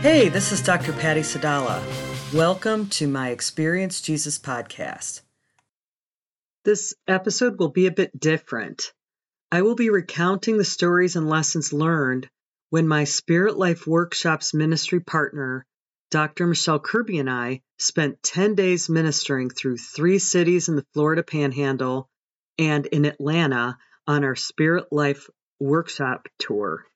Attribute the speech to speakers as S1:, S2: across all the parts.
S1: Hey, this is Dr. Patty Sadallah. Welcome to my Experience Jesus podcast. This episode will be a bit different. I will be recounting the stories and lessons learned when my Spirit Life Workshops ministry partner, Dr. Michelle Kirby, and I spent 10 days ministering through three cities in the Florida Panhandle and in Atlanta on our Spirit Life Workshop tour.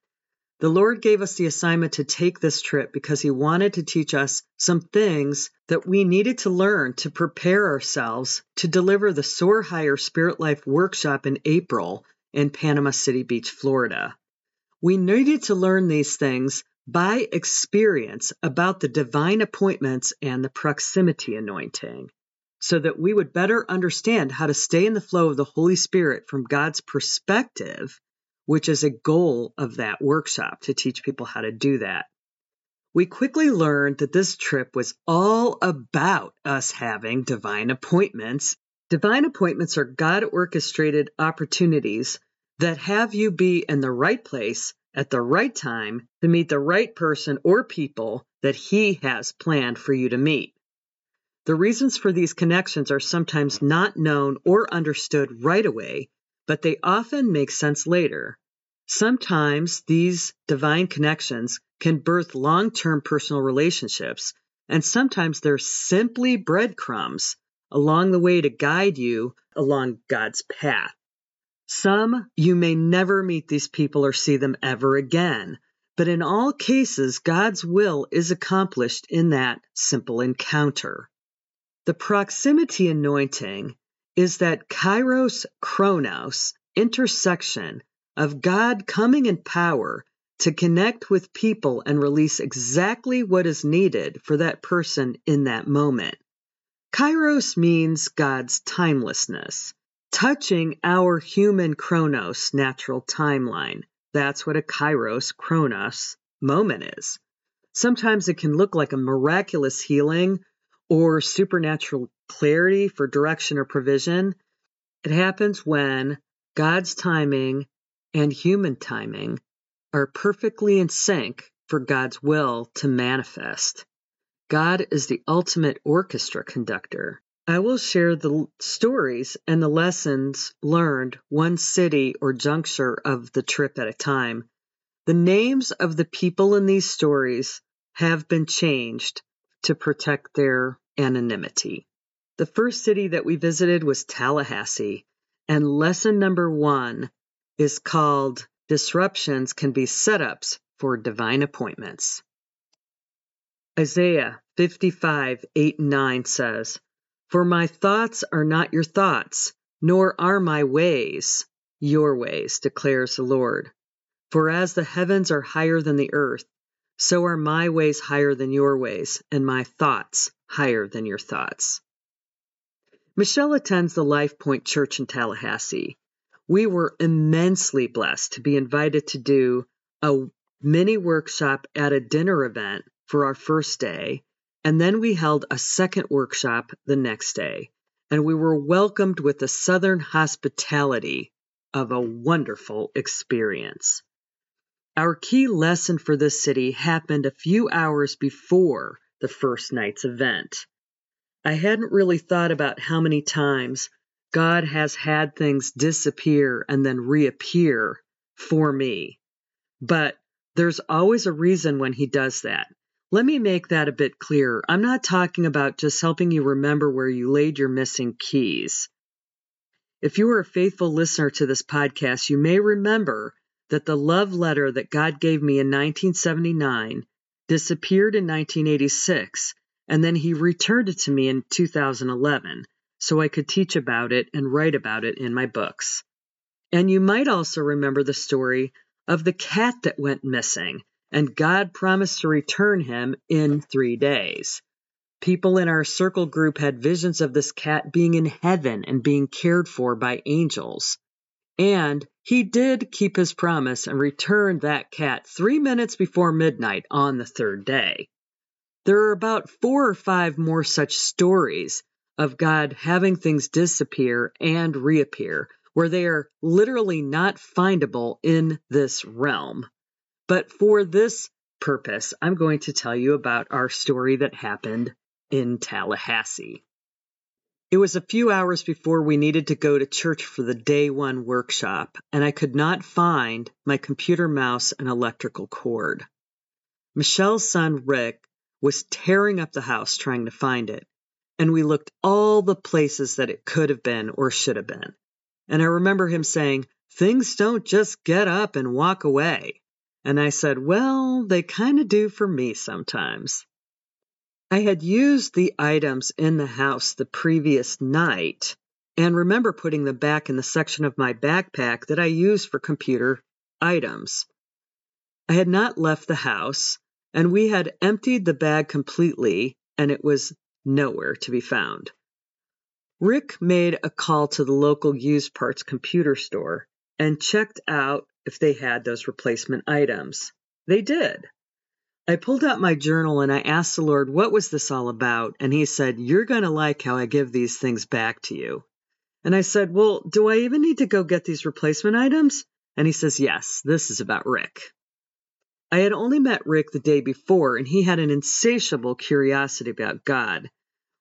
S1: The Lord gave us the assignment to take this trip because He wanted to teach us some things that we needed to learn to prepare ourselves to deliver the Soar Higher Spirit Life workshop in April in Panama City Beach, Florida. We needed to learn these things by experience about the divine appointments and the proximity anointing so that we would better understand how to stay in the flow of the Holy Spirit from God's perspective which is a goal of that workshop to teach people how to do that. We quickly learned that this trip was all about us having divine appointments. Divine appointments are God orchestrated opportunities that have you be in the right place at the right time to meet the right person or people that He has planned for you to meet. The reasons for these connections are sometimes not known or understood right away, but they often make sense later. Sometimes these divine connections can birth long term personal relationships, and sometimes they're simply breadcrumbs along the way to guide you along God's path. Some you may never meet these people or see them ever again, but in all cases, God's will is accomplished in that simple encounter. The proximity anointing is that kairos chronos intersection of God coming in power to connect with people and release exactly what is needed for that person in that moment. Kairos means God's timelessness, touching our human chronos, natural timeline. That's what a kairos chronos moment is. Sometimes it can look like a miraculous healing or supernatural clarity for direction or provision. It happens when God's timing and human timing are perfectly in sync for God's will to manifest. God is the ultimate orchestra conductor. I will share the stories and the lessons learned one city or juncture of the trip at a time. The names of the people in these stories have been changed to protect their anonymity. The first city that we visited was Tallahassee, and lesson number one is called Disruptions Can Be Setups for Divine Appointments. Isaiah 55, 8 and 9 says, For my thoughts are not your thoughts, nor are my ways your ways, declares the Lord. For as the heavens are higher than the earth, so are my ways higher than your ways, and my thoughts higher than your thoughts. Michelle attends the Life Point Church in Tallahassee. We were immensely blessed to be invited to do a mini workshop at a dinner event for our first day, and then we held a second workshop the next day. And we were welcomed with the Southern hospitality of a wonderful experience. Our key lesson for this city happened a few hours before the first night's event. I hadn't really thought about how many times God has had things disappear and then reappear for me. But there's always a reason when He does that. Let me make that a bit clearer. I'm not talking about just helping you remember where you laid your missing keys. If you are a faithful listener to this podcast, you may remember that the love letter that God gave me in 1979 disappeared in 1986, and then He returned it to me in 2011 so I could teach about it and write about it in my books. And you might also remember the story of the cat that went missing, and God promised to return him in three days. People in our circle group had visions of this cat being in heaven and being cared for by angels. And he did keep his promise and returned that cat three minutes before midnight on the third day. There are about four or five more such stories of God having things disappear and reappear, where they are literally not findable in this realm. But for this purpose, I'm going to tell you about our story that happened in Tallahassee. It was a few hours before we needed to go to church for the day one workshop, and I could not find my computer mouse and electrical cord. Michelle's son Rick was tearing up the house trying to find it, and we looked all the places that it could have been or should have been. And I remember him saying, Things don't just get up and walk away. And I said, Well, they kind of do for me sometimes. I had used the items in the house the previous night and remember putting them back in the section of my backpack that I used for computer items. I had not left the house, and we had emptied the bag completely, and it was nowhere to be found. Rick made a call to the local used parts computer store and checked out if they had those replacement items. They did. I pulled out my journal and I asked the Lord, What was this all about? And He said, You're going to like how I give these things back to you. And I said, Well, do I even need to go get these replacement items? And He says, Yes, this is about Rick. I had only met Rick the day before, and he had an insatiable curiosity about God.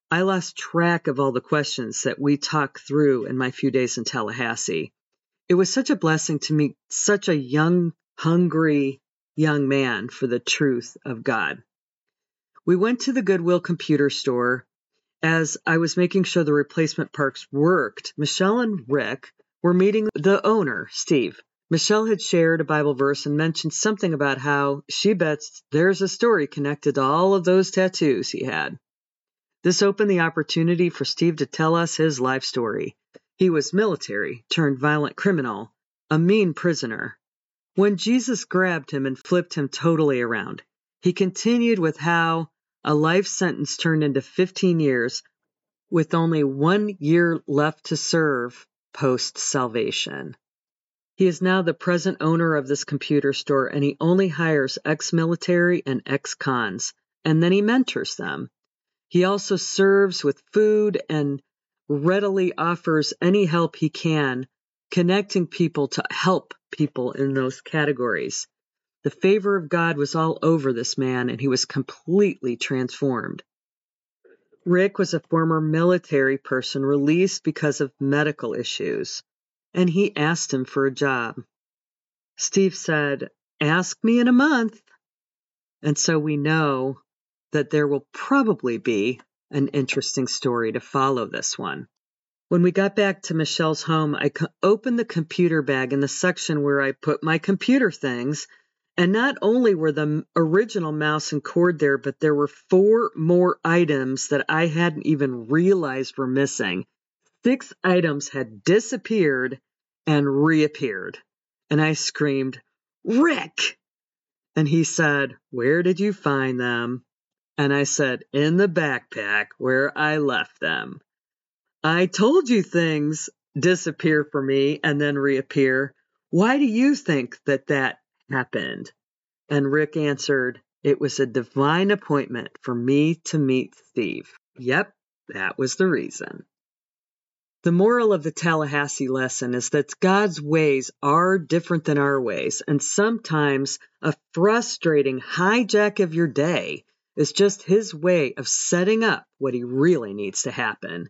S1: I lost track of all the questions that we talked through in my few days in Tallahassee. It was such a blessing to meet such a young, hungry, young man for the truth of God. We went to the Goodwill computer store. As I was making sure the replacement parts worked, Michelle and Rick were meeting the owner, Steve. Michelle had shared a Bible verse and mentioned something about how she bets there's a story connected to all of those tattoos he had. This opened the opportunity for Steve to tell us his life story. He was military turned violent criminal, a mean prisoner, when Jesus grabbed him and flipped him totally around, he continued with how a life sentence turned into 15 years with only one year left to serve post salvation. He is now the present owner of this computer store and he only hires ex military and ex cons, and then he mentors them. He also serves with food and readily offers any help he can, connecting people to help people in those categories. The favor of God was all over this man, and he was completely transformed. Rick was a former military person released because of medical issues, and he asked him for a job. Steve said, Ask me in a month. And so we know that there will probably be an interesting story to follow this one. When we got back to Michelle's home, I opened the computer bag in the section where I put my computer things. And not only were the original mouse and cord there, but there were four more items that I hadn't even realized were missing. Six items had disappeared and reappeared. And I screamed, Rick! And he said, Where did you find them? And I said, In the backpack where I left them. I told you things disappear for me and then reappear. Why do you think that that happened? And Rick answered, It was a divine appointment for me to meet Steve. Yep, that was the reason. The moral of the Tallahassee lesson is that God's ways are different than our ways, and sometimes a frustrating hijack of your day is just His way of setting up what He really needs to happen.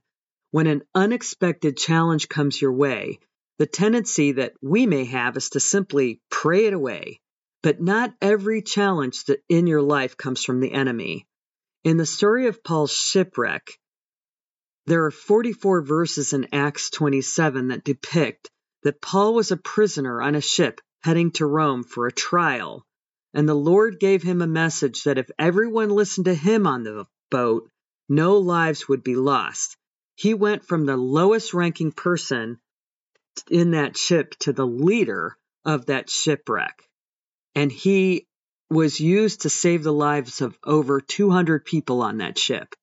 S1: When an unexpected challenge comes your way, the tendency that we may have is to simply pray it away. But not every challenge that in your life comes from the enemy. In the story of Paul's shipwreck, there are 44 verses in Acts 27 that depict that Paul was a prisoner on a ship heading to Rome for a trial, and the Lord gave him a message that if everyone listened to him on the boat, no lives would be lost. He went from the lowest ranking person in that ship to the leader of that shipwreck. And he was used to save the lives of over 200 people on that ship.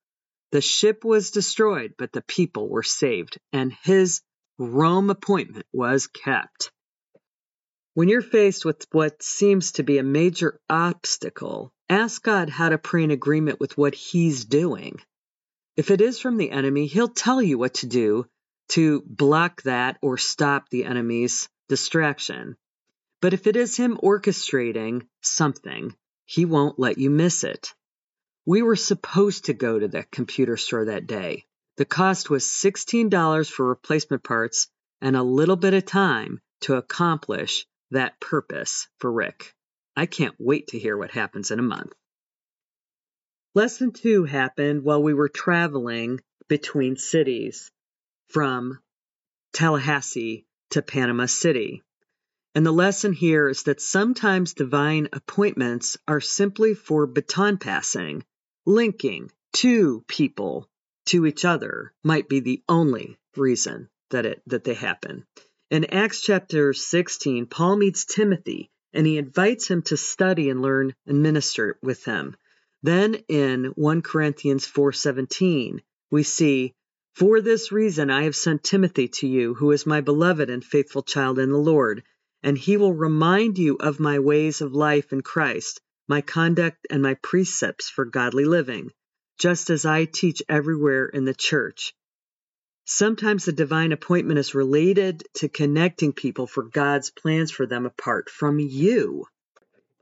S1: The ship was destroyed, but the people were saved, and his Rome appointment was kept. When you're faced with what seems to be a major obstacle, ask God how to pray in agreement with what He's doing. If it is from the enemy, he'll tell you what to do to block that or stop the enemy's distraction. But if it is him orchestrating something, he won't let you miss it. We were supposed to go to the computer store that day. The cost was $16 for replacement parts and a little bit of time to accomplish that purpose for Rick. I can't wait to hear what happens in a month. Lesson two happened while we were traveling between cities from Tallahassee to Panama City. And the lesson here is that sometimes divine appointments are simply for baton passing, linking two people to each other might be the only reason that it that they happen. In Acts chapter 16, Paul meets Timothy and he invites him to study and learn and minister with him. Then in 1 Corinthians 4:17, we see, "For this reason I have sent Timothy to you, who is my beloved and faithful child in the Lord, and he will remind you of my ways of life in Christ, my conduct and my precepts for godly living, just as I teach everywhere in the church." Sometimes the divine appointment is related to connecting people for God's plans for them apart from you.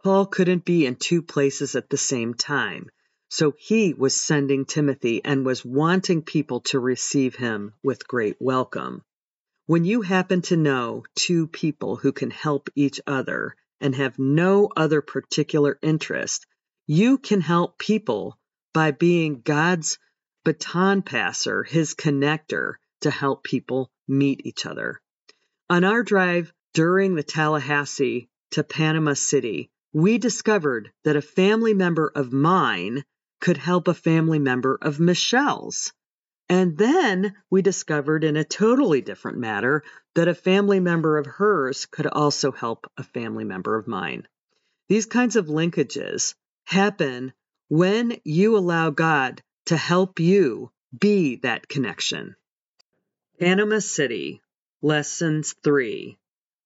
S1: Paul couldn't be in two places at the same time, so he was sending Timothy and was wanting people to receive him with great welcome. When you happen to know two people who can help each other and have no other particular interest, you can help people by being God's baton passer, his connector to help people meet each other. On our drive during the Tallahassee to Panama City, we discovered that a family member of mine could help a family member of Michelle's. And then we discovered in a totally different matter that a family member of hers could also help a family member of mine. These kinds of linkages happen when you allow God to help you be that connection. Panama City, Lessons 3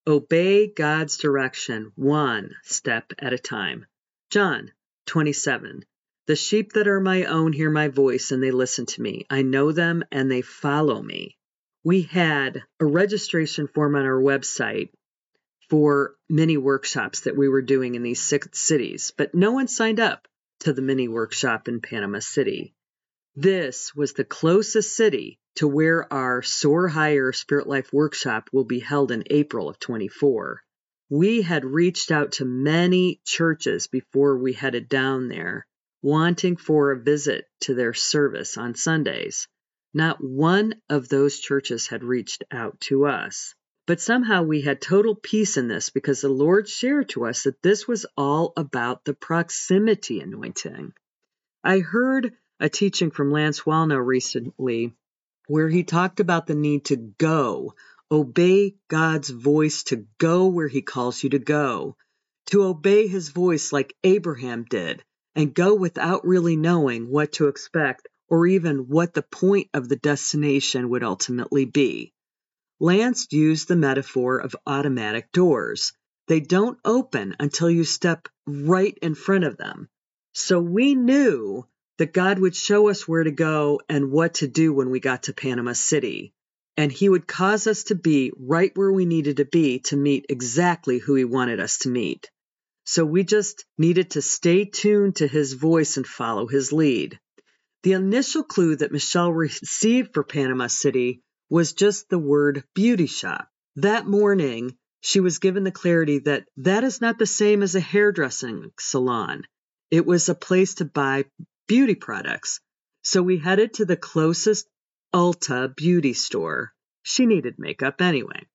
S1: Obey God's direction one step at a time. John 27 The sheep that are my own hear my voice and they listen to me. I know them and they follow me. We had a registration form on our website for mini workshops that we were doing in these six cities, but no one signed up to the mini workshop in Panama City. This was the closest city to where our Soar Higher Spirit Life workshop will be held in April of 24. We had reached out to many churches before we headed down there, wanting for a visit to their service on Sundays. Not one of those churches had reached out to us. But somehow we had total peace in this because the Lord shared to us that this was all about the proximity anointing. I heard a teaching from Lance Wallnau recently where he talked about the need to go, obey God's voice to go where he calls you to go, to obey his voice like Abraham did, and go without really knowing what to expect or even what the point of the destination would ultimately be. Lance used the metaphor of automatic doors. They don't open until you step right in front of them. So we knew that God would show us where to go and what to do when we got to Panama City. And He would cause us to be right where we needed to be to meet exactly who He wanted us to meet. So we just needed to stay tuned to His voice and follow His lead. The initial clue that Michelle received for Panama City was just the word beauty shop. That morning, she was given the clarity that that is not the same as a hairdressing salon. It was a place to buy beauty products, so we headed to the closest Ulta beauty store. She needed makeup anyway.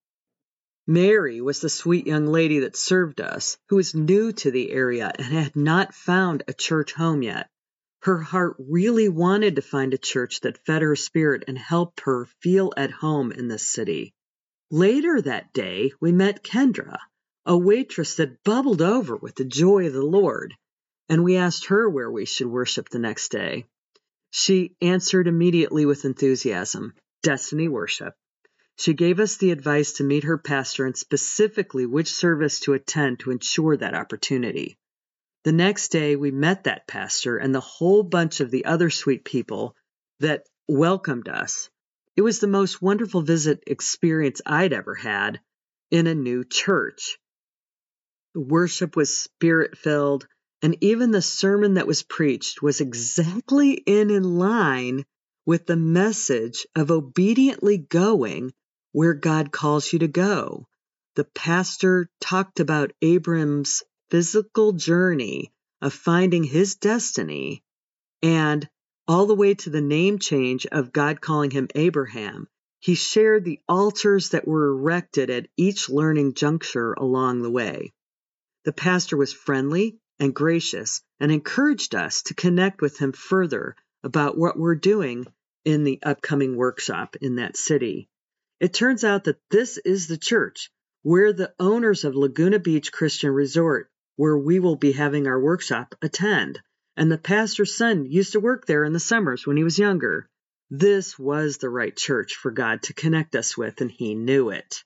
S1: Mary was the sweet young lady that served us, who was new to the area and had not found a church home yet. Her heart really wanted to find a church that fed her spirit and helped her feel at home in the city. Later that day, we met Kendra, a waitress that bubbled over with the joy of the Lord and we asked her where we should worship the next day. She answered immediately with enthusiasm Destiny Worship. She gave us the advice to meet her pastor and specifically which service to attend to ensure that opportunity. The next day, we met that pastor and the whole bunch of the other sweet people that welcomed us. It was the most wonderful visit experience I'd ever had in a new church. The worship was spirit filled and even the sermon that was preached was exactly in, in line with the message of obediently going where God calls you to go. The pastor talked about Abram's physical journey of finding his destiny and all the way to the name change of God calling him Abraham. He shared the altars that were erected at each learning juncture along the way. The pastor was friendly and gracious and encouraged us to connect with him further about what we're doing in the upcoming workshop in that city. It turns out that this is the church. We're the owners of Laguna Beach Christian Resort, where we will be having our workshop attend. And the pastor's son used to work there in the summers when he was younger. This was the right church for God to connect us with, and he knew it.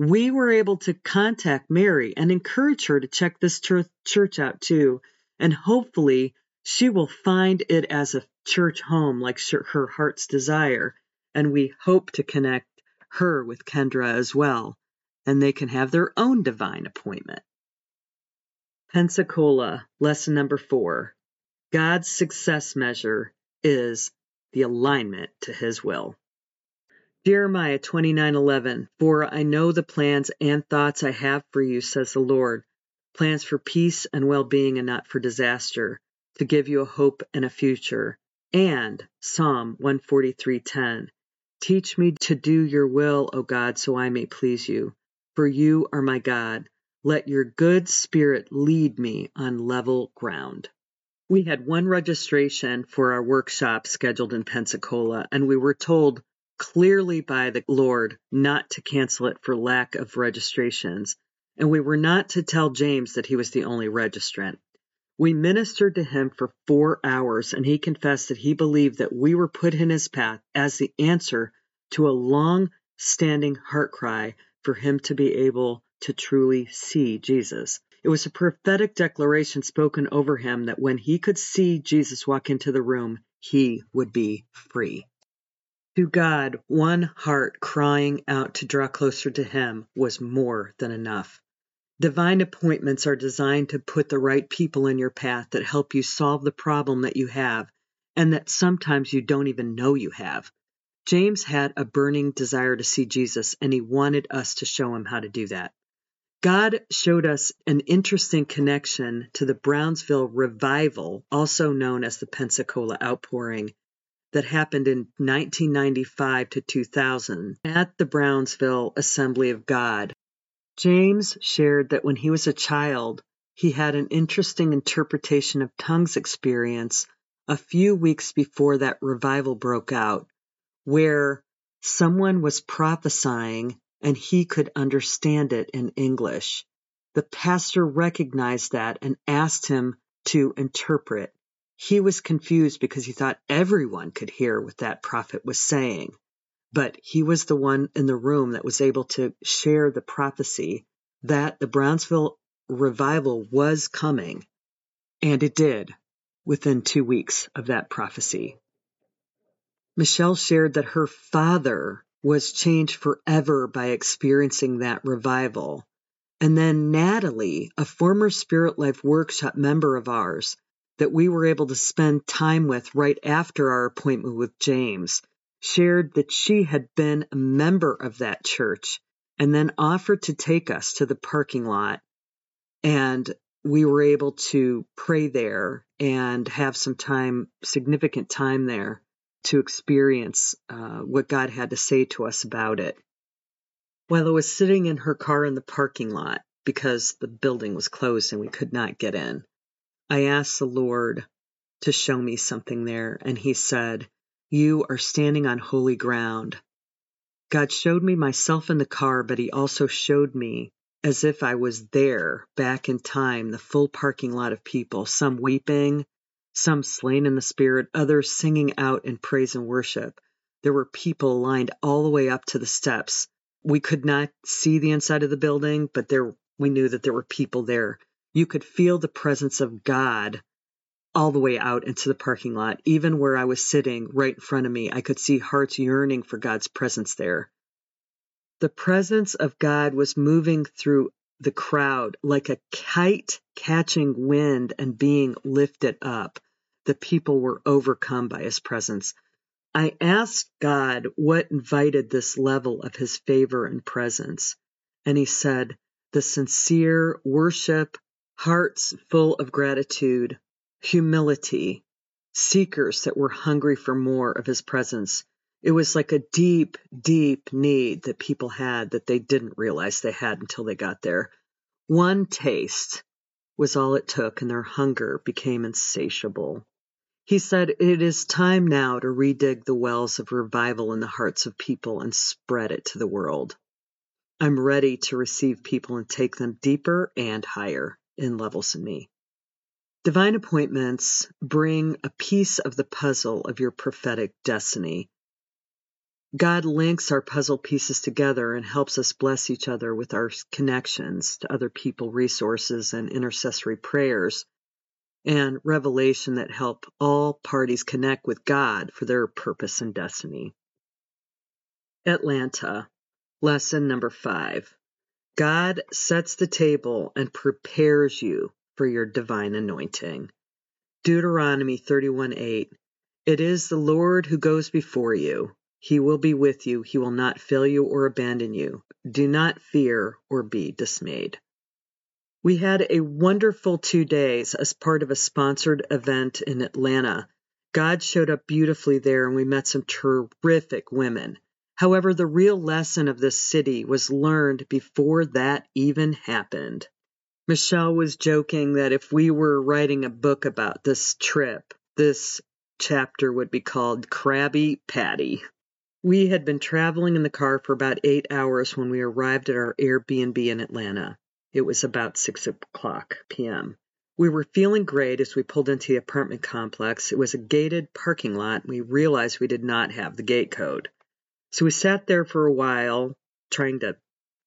S1: We were able to contact Mary and encourage her to check this church out too, and hopefully she will find it as a church home like her heart's desire. And we hope to connect her with Kendra as well, and they can have their own divine appointment. Pensacola, lesson number four God's success measure is the alignment to his will. Jeremiah 29:11 For I know the plans and thoughts I have for you says the Lord plans for peace and well-being and not for disaster to give you a hope and a future and Psalm 143:10 Teach me to do your will, O God, so I may please you. For you are my God. Let your good spirit lead me on level ground. We had one registration for our workshop scheduled in Pensacola, and we were told clearly by the Lord not to cancel it for lack of registrations, and we were not to tell James that he was the only registrant. We ministered to him for four hours, and he confessed that he believed that we were put in his path as the answer to a long standing heart cry for him to be able to truly see Jesus. It was a prophetic declaration spoken over him that when he could see Jesus walk into the room, he would be free. To God, one heart crying out to draw closer to him was more than enough. Divine appointments are designed to put the right people in your path that help you solve the problem that you have and that sometimes you don't even know you have. James had a burning desire to see Jesus, and he wanted us to show him how to do that. God showed us an interesting connection to the Brownsville revival, also known as the Pensacola outpouring, that happened in 1995 to 2000 at the Brownsville Assembly of God. James shared that when he was a child, he had an interesting interpretation of tongues experience a few weeks before that revival broke out, where someone was prophesying and he could understand it in English. The pastor recognized that and asked him to interpret. He was confused because he thought everyone could hear what that prophet was saying but he was the one in the room that was able to share the prophecy that the Brownsville revival was coming. And it did within two weeks of that prophecy. Michelle shared that her father was changed forever by experiencing that revival. And then Natalie, a former Spirit Life Workshop member of ours, that we were able to spend time with right after our appointment with James, shared that she had been a member of that church and then offered to take us to the parking lot. And we were able to pray there and have some time, significant time there to experience uh, what God had to say to us about it. While I was sitting in her car in the parking lot because the building was closed and we could not get in, I asked the Lord to show me something there, and He said, you are standing on holy ground. God showed me myself in the car, but He also showed me as if I was there back in time, the full parking lot of people, some weeping, some slain in the spirit, others singing out in praise and worship. There were people lined all the way up to the steps. We could not see the inside of the building, but there we knew that there were people there. You could feel the presence of God all the way out into the parking lot. Even where I was sitting right in front of me, I could see hearts yearning for God's presence there. The presence of God was moving through the crowd like a kite catching wind and being lifted up. The people were overcome by his presence. I asked God what invited this level of his favor and presence, and he said, the sincere worship, hearts full of gratitude, humility, seekers that were hungry for more of his presence. It was like a deep, deep need that people had that they didn't realize they had until they got there. One taste was all it took, and their hunger became insatiable. He said, It is time now to redig the wells of revival in the hearts of people and spread it to the world. I'm ready to receive people and take them deeper and higher in levels in me. Divine appointments bring a piece of the puzzle of your prophetic destiny. God links our puzzle pieces together and helps us bless each other with our connections to other people, resources, and intercessory prayers and revelation that help all parties connect with God for their purpose and destiny. Atlanta, lesson number five. God sets the table and prepares you for your divine anointing. Deuteronomy 31 8. It is the Lord who goes before you. He will be with you. He will not fail you or abandon you. Do not fear or be dismayed. We had a wonderful two days as part of a sponsored event in Atlanta. God showed up beautifully there and we met some terrific women. However, the real lesson of this city was learned before that even happened. Michelle was joking that if we were writing a book about this trip, this chapter would be called Crabby Patty. We had been traveling in the car for about eight hours when we arrived at our Airbnb in Atlanta. It was about 6 o'clock p.m. We were feeling great as we pulled into the apartment complex. It was a gated parking lot, and we realized we did not have the gate code. So we sat there for a while trying to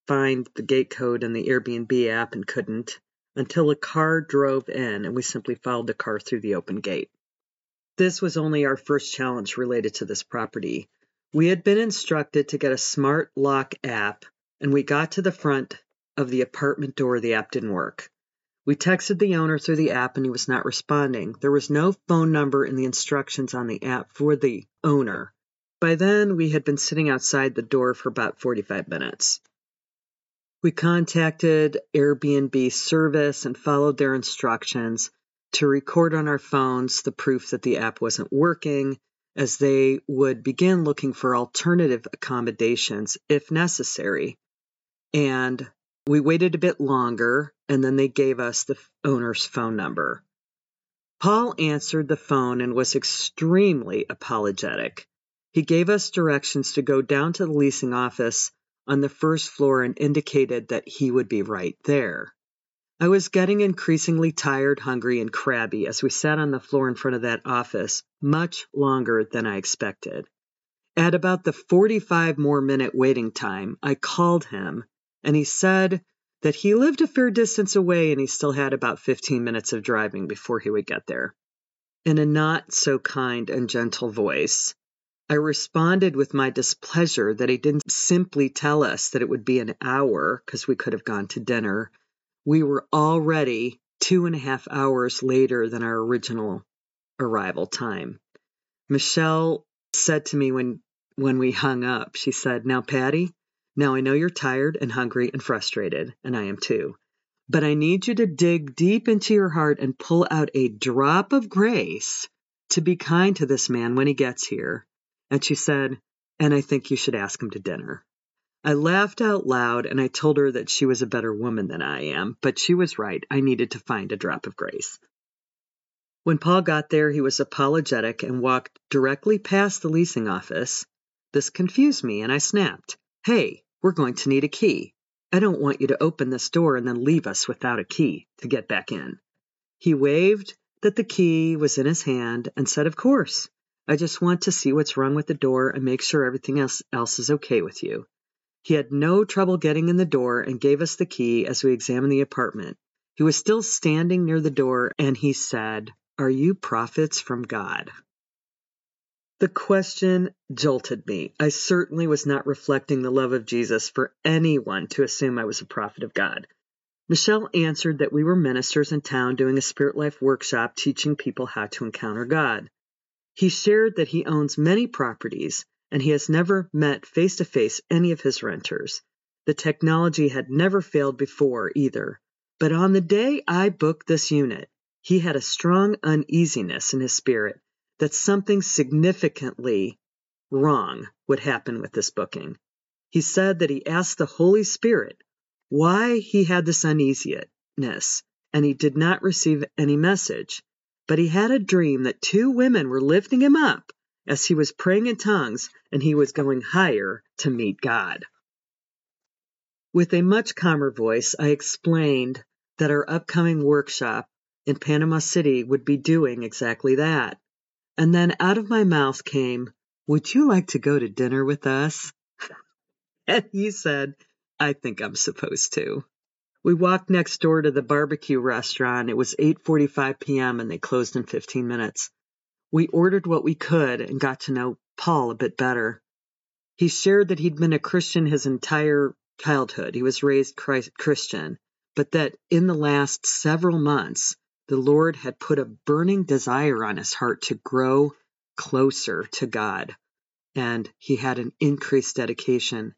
S1: find the gate code in the Airbnb app and couldn't until a car drove in and we simply followed the car through the open gate. This was only our first challenge related to this property. We had been instructed to get a smart lock app and we got to the front of the apartment door, the app didn't work. We texted the owner through the app and he was not responding. There was no phone number in the instructions on the app for the owner. By then, we had been sitting outside the door for about 45 minutes. We contacted Airbnb service and followed their instructions to record on our phones the proof that the app wasn't working, as they would begin looking for alternative accommodations if necessary. And we waited a bit longer, and then they gave us the owner's phone number. Paul answered the phone and was extremely apologetic. He gave us directions to go down to the leasing office on the first floor and indicated that he would be right there. I was getting increasingly tired, hungry, and crabby as we sat on the floor in front of that office much longer than I expected. At about the 45 more minute waiting time, I called him and he said that he lived a fair distance away and he still had about 15 minutes of driving before he would get there. In a not so kind and gentle voice, I responded with my displeasure that he didn't simply tell us that it would be an hour because we could have gone to dinner. We were already two and a half hours later than our original arrival time. Michelle said to me when when we hung up, she said, Now, Patty, now I know you're tired and hungry and frustrated, and I am too. But I need you to dig deep into your heart and pull out a drop of grace to be kind to this man when he gets here. And she said, And I think you should ask him to dinner. I laughed out loud and I told her that she was a better woman than I am, but she was right. I needed to find a drop of grace. When Paul got there, he was apologetic and walked directly past the leasing office. This confused me and I snapped. Hey, we're going to need a key. I don't want you to open this door and then leave us without a key to get back in. He waved that the key was in his hand and said, Of course. I just want to see what's wrong with the door and make sure everything else, else is okay with you. He had no trouble getting in the door and gave us the key as we examined the apartment. He was still standing near the door and he said, Are you prophets from God? The question jolted me. I certainly was not reflecting the love of Jesus for anyone to assume I was a prophet of God. Michelle answered that we were ministers in town doing a spirit life workshop teaching people how to encounter God. He shared that he owns many properties and he has never met face to face any of his renters. The technology had never failed before either. But on the day I booked this unit, he had a strong uneasiness in his spirit that something significantly wrong would happen with this booking. He said that he asked the Holy Spirit why he had this uneasiness, and he did not receive any message. But he had a dream that two women were lifting him up as he was praying in tongues and he was going higher to meet God. With a much calmer voice, I explained that our upcoming workshop in Panama City would be doing exactly that. And then out of my mouth came, Would you like to go to dinner with us? and he said, I think I'm supposed to. We walked next door to the barbecue restaurant. It was 8:45 p.m. and they closed in 15 minutes. We ordered what we could and got to know Paul a bit better. He shared that he'd been a Christian his entire childhood. He was raised Christian, but that in the last several months the Lord had put a burning desire on his heart to grow closer to God. And he had an increased dedication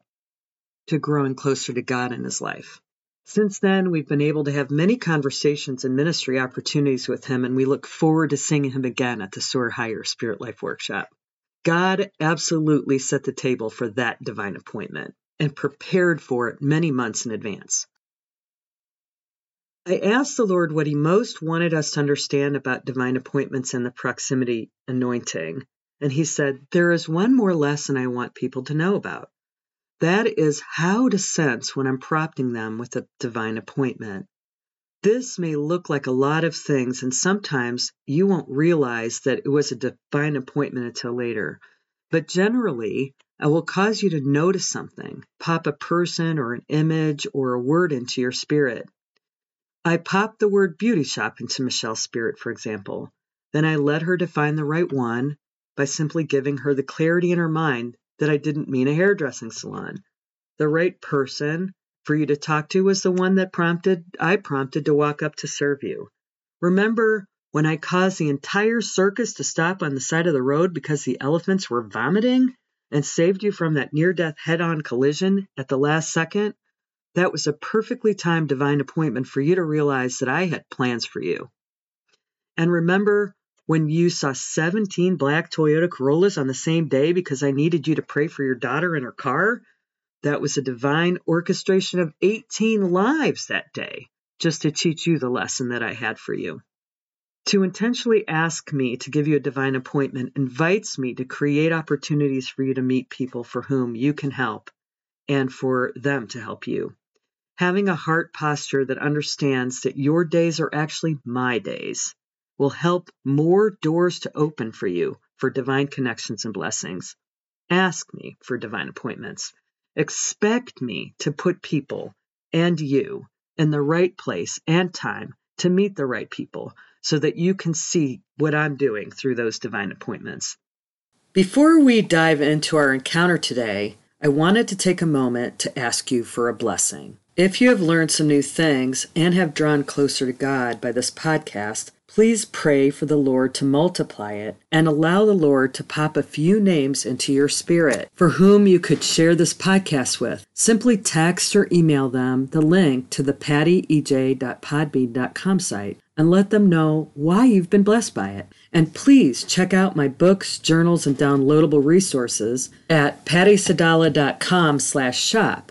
S1: to growing closer to God in his life. Since then, we've been able to have many conversations and ministry opportunities with him, and we look forward to seeing him again at the Soar Higher Spirit Life Workshop. God absolutely set the table for that divine appointment and prepared for it many months in advance. I asked the Lord what He most wanted us to understand about divine appointments and the proximity anointing. And He said, There is one more lesson I want people to know about. That is how to sense when I'm prompting them with a divine appointment. This may look like a lot of things, and sometimes you won't realize that it was a divine appointment until later. But generally, I will cause you to notice something, pop a person or an image or a word into your spirit. I popped the word beauty shop into Michelle's spirit, for example. Then I let her define the right one by simply giving her the clarity in her mind that I didn't mean a hairdressing salon. The right person for you to talk to was the one that prompted I prompted to walk up to serve you. Remember when I caused the entire circus to stop on the side of the road because the elephants were vomiting and saved you from that near death head on collision at the last second? That was a perfectly timed divine appointment for you to realize that I had plans for you. And remember when you saw 17 black Toyota Corollas on the same day because I needed you to pray for your daughter in her car? That was a divine orchestration of 18 lives that day, just to teach you the lesson that I had for you. To intentionally ask me to give you a divine appointment invites me to create opportunities for you to meet people for whom you can help and for them to help you. Having a heart posture that understands that your days are actually my days will help more doors to open for you for divine connections and blessings. Ask me for divine appointments. Expect me to put people and you in the right place and time to meet the right people so that you can see what I'm doing through those divine appointments. Before we dive into our encounter today, I wanted to take a moment to ask you for a blessing. If you have learned some new things and have drawn closer to God by this podcast, please pray for the Lord to multiply it and allow the Lord to pop a few names into your spirit for whom you could share this podcast with. Simply text or email them the link to the pattyej.podbean.com site and let them know why you've been blessed by it. And please check out my books, journals, and downloadable resources at pattysadallah.com slash shop.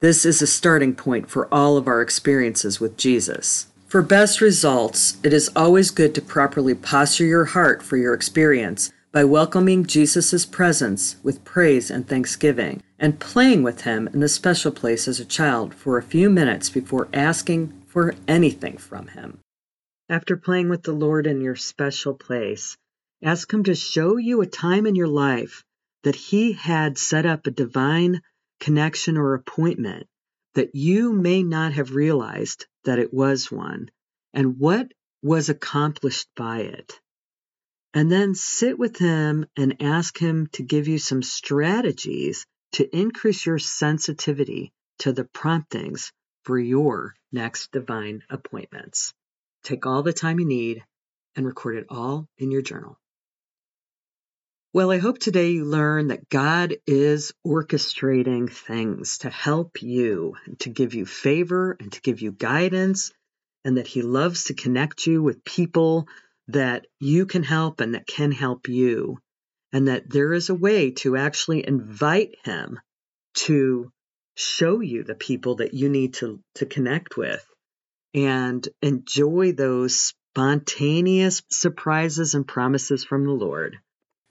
S1: This is a starting point for all of our experiences with Jesus. For best results, it is always good to properly posture your heart for your experience by welcoming Jesus' presence with praise and thanksgiving and playing with him in the special place as a child for a few minutes before asking for anything from Him. After playing with the Lord in your special place, ask Him to show you a time in your life that He had set up a divine connection or appointment that you may not have realized that it was one, and what was accomplished by it. And then sit with Him and ask Him to give you some strategies to increase your sensitivity to the promptings for your next divine appointments. Take all the time you need and record it all in your journal. Well, I hope today you learn that God is orchestrating things to help you, to give you favor and to give you guidance, and that He loves to connect you with people that you can help and that can help you, and that there is a way to actually invite Him to show you the people that you need to, to connect with and enjoy those spontaneous surprises and promises from the Lord.